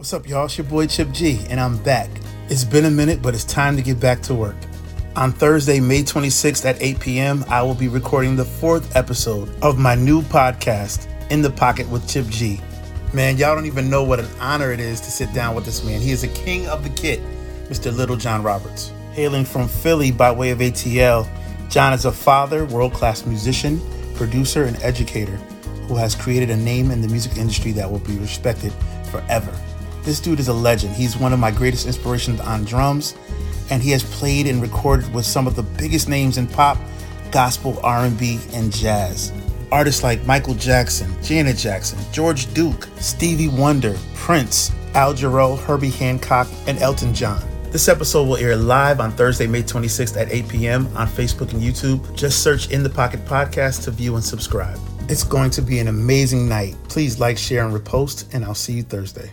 What's up, y'all? It's your boy Chip G, and I'm back. It's been a minute, but it's time to get back to work. On Thursday, May 26th at 8 p.m., I will be recording the fourth episode of my new podcast, In the Pocket with Chip G. Man, y'all don't even know what an honor it is to sit down with this man. He is a king of the kit, Mr. Little John Roberts. Hailing from Philly by way of ATL, John is a father, world class musician, producer, and educator who has created a name in the music industry that will be respected forever. This dude is a legend. He's one of my greatest inspirations on drums, and he has played and recorded with some of the biggest names in pop, gospel, R&B, and jazz. Artists like Michael Jackson, Janet Jackson, George Duke, Stevie Wonder, Prince, Al Jarreau, Herbie Hancock, and Elton John. This episode will air live on Thursday, May 26th at 8 p.m. on Facebook and YouTube. Just search In the Pocket Podcast to view and subscribe. It's going to be an amazing night. Please like, share, and repost, and I'll see you Thursday.